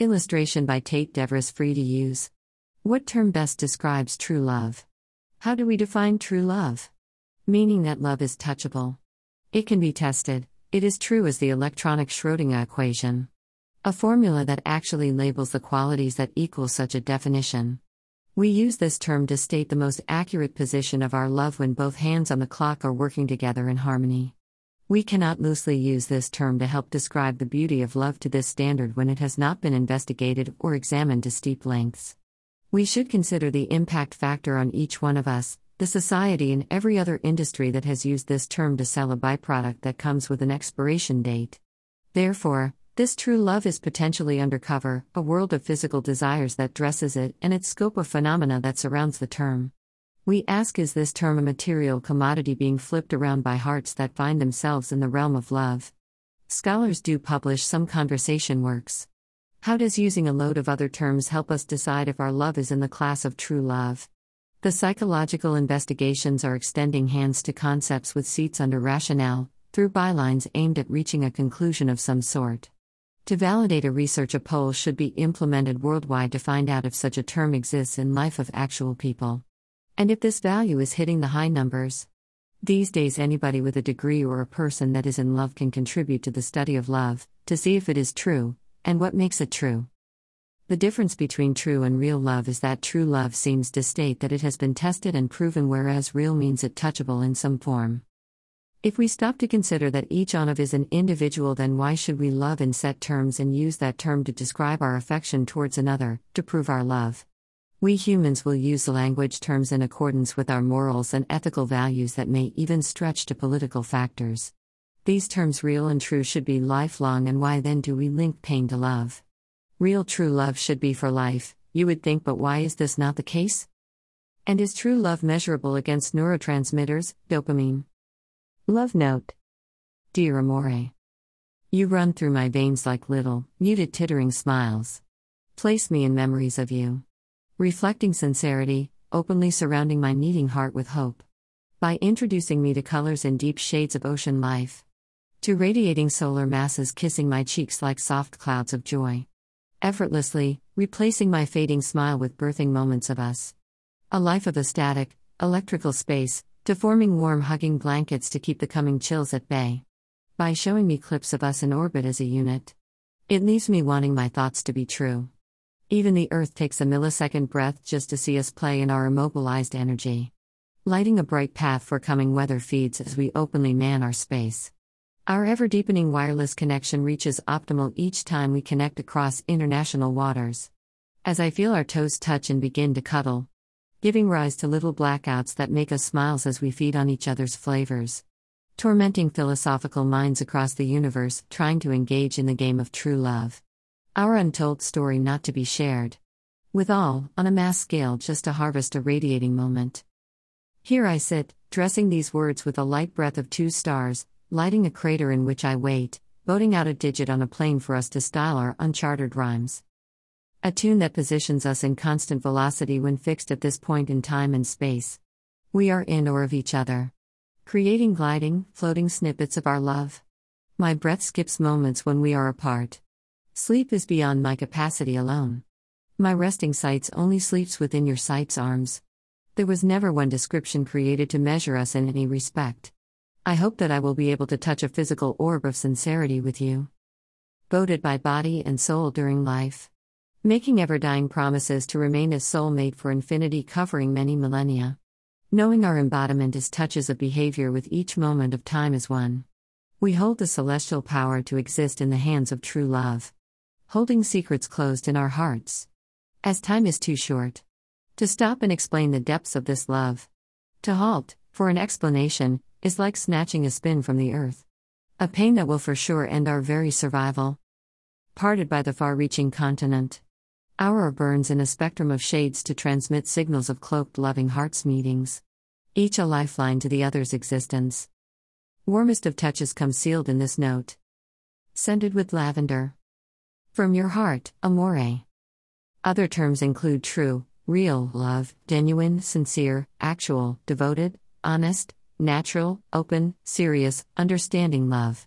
Illustration by Tate Devries free to use. What term best describes true love? How do we define true love? Meaning that love is touchable. It can be tested, it is true as the electronic Schrödinger equation. A formula that actually labels the qualities that equal such a definition. We use this term to state the most accurate position of our love when both hands on the clock are working together in harmony. We cannot loosely use this term to help describe the beauty of love to this standard when it has not been investigated or examined to steep lengths. We should consider the impact factor on each one of us, the society, and every other industry that has used this term to sell a byproduct that comes with an expiration date. Therefore, this true love is potentially undercover, a world of physical desires that dresses it, and its scope of phenomena that surrounds the term. We ask Is this term a material commodity being flipped around by hearts that find themselves in the realm of love? Scholars do publish some conversation works. How does using a load of other terms help us decide if our love is in the class of true love? The psychological investigations are extending hands to concepts with seats under rationale, through bylines aimed at reaching a conclusion of some sort. To validate a research, a poll should be implemented worldwide to find out if such a term exists in life of actual people. And if this value is hitting the high numbers. These days, anybody with a degree or a person that is in love can contribute to the study of love, to see if it is true, and what makes it true. The difference between true and real love is that true love seems to state that it has been tested and proven, whereas real means it touchable in some form. If we stop to consider that each of is an individual, then why should we love in set terms and use that term to describe our affection towards another, to prove our love? We humans will use language terms in accordance with our morals and ethical values that may even stretch to political factors. These terms, real and true, should be lifelong, and why then do we link pain to love? Real true love should be for life, you would think, but why is this not the case? And is true love measurable against neurotransmitters, dopamine? Love note. Dear Amore. You run through my veins like little, muted tittering smiles. Place me in memories of you. Reflecting sincerity, openly surrounding my needing heart with hope. By introducing me to colors and deep shades of ocean life. To radiating solar masses kissing my cheeks like soft clouds of joy. Effortlessly, replacing my fading smile with birthing moments of us. A life of a static, electrical space, to forming warm hugging blankets to keep the coming chills at bay. By showing me clips of us in orbit as a unit. It leaves me wanting my thoughts to be true. Even the Earth takes a millisecond breath just to see us play in our immobilized energy. Lighting a bright path for coming weather feeds as we openly man our space. Our ever deepening wireless connection reaches optimal each time we connect across international waters. As I feel our toes touch and begin to cuddle, giving rise to little blackouts that make us smiles as we feed on each other's flavors. Tormenting philosophical minds across the universe, trying to engage in the game of true love. Our untold story not to be shared. With all, on a mass scale, just to harvest a radiating moment. Here I sit, dressing these words with a light breath of two stars, lighting a crater in which I wait, boating out a digit on a plane for us to style our uncharted rhymes. A tune that positions us in constant velocity when fixed at this point in time and space. We are in or of each other. Creating gliding, floating snippets of our love. My breath skips moments when we are apart. Sleep is beyond my capacity alone. My resting sights only sleeps within your sight's arms. There was never one description created to measure us in any respect. I hope that I will be able to touch a physical orb of sincerity with you. Voted by body and soul during life making ever dying promises to remain as soulmate for infinity, covering many millennia. Knowing our embodiment as touches of behavior with each moment of time as one. We hold the celestial power to exist in the hands of true love. Holding secrets closed in our hearts. As time is too short. To stop and explain the depths of this love. To halt, for an explanation, is like snatching a spin from the earth. A pain that will for sure end our very survival. Parted by the far reaching continent. Our burns in a spectrum of shades to transmit signals of cloaked loving hearts meetings. Each a lifeline to the other's existence. Warmest of touches come sealed in this note. Scented with lavender. From your heart, amore. Other terms include true, real love, genuine, sincere, actual, devoted, honest, natural, open, serious, understanding love.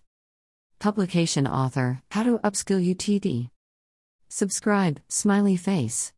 Publication author How to Upskill UTD. Subscribe, smiley face.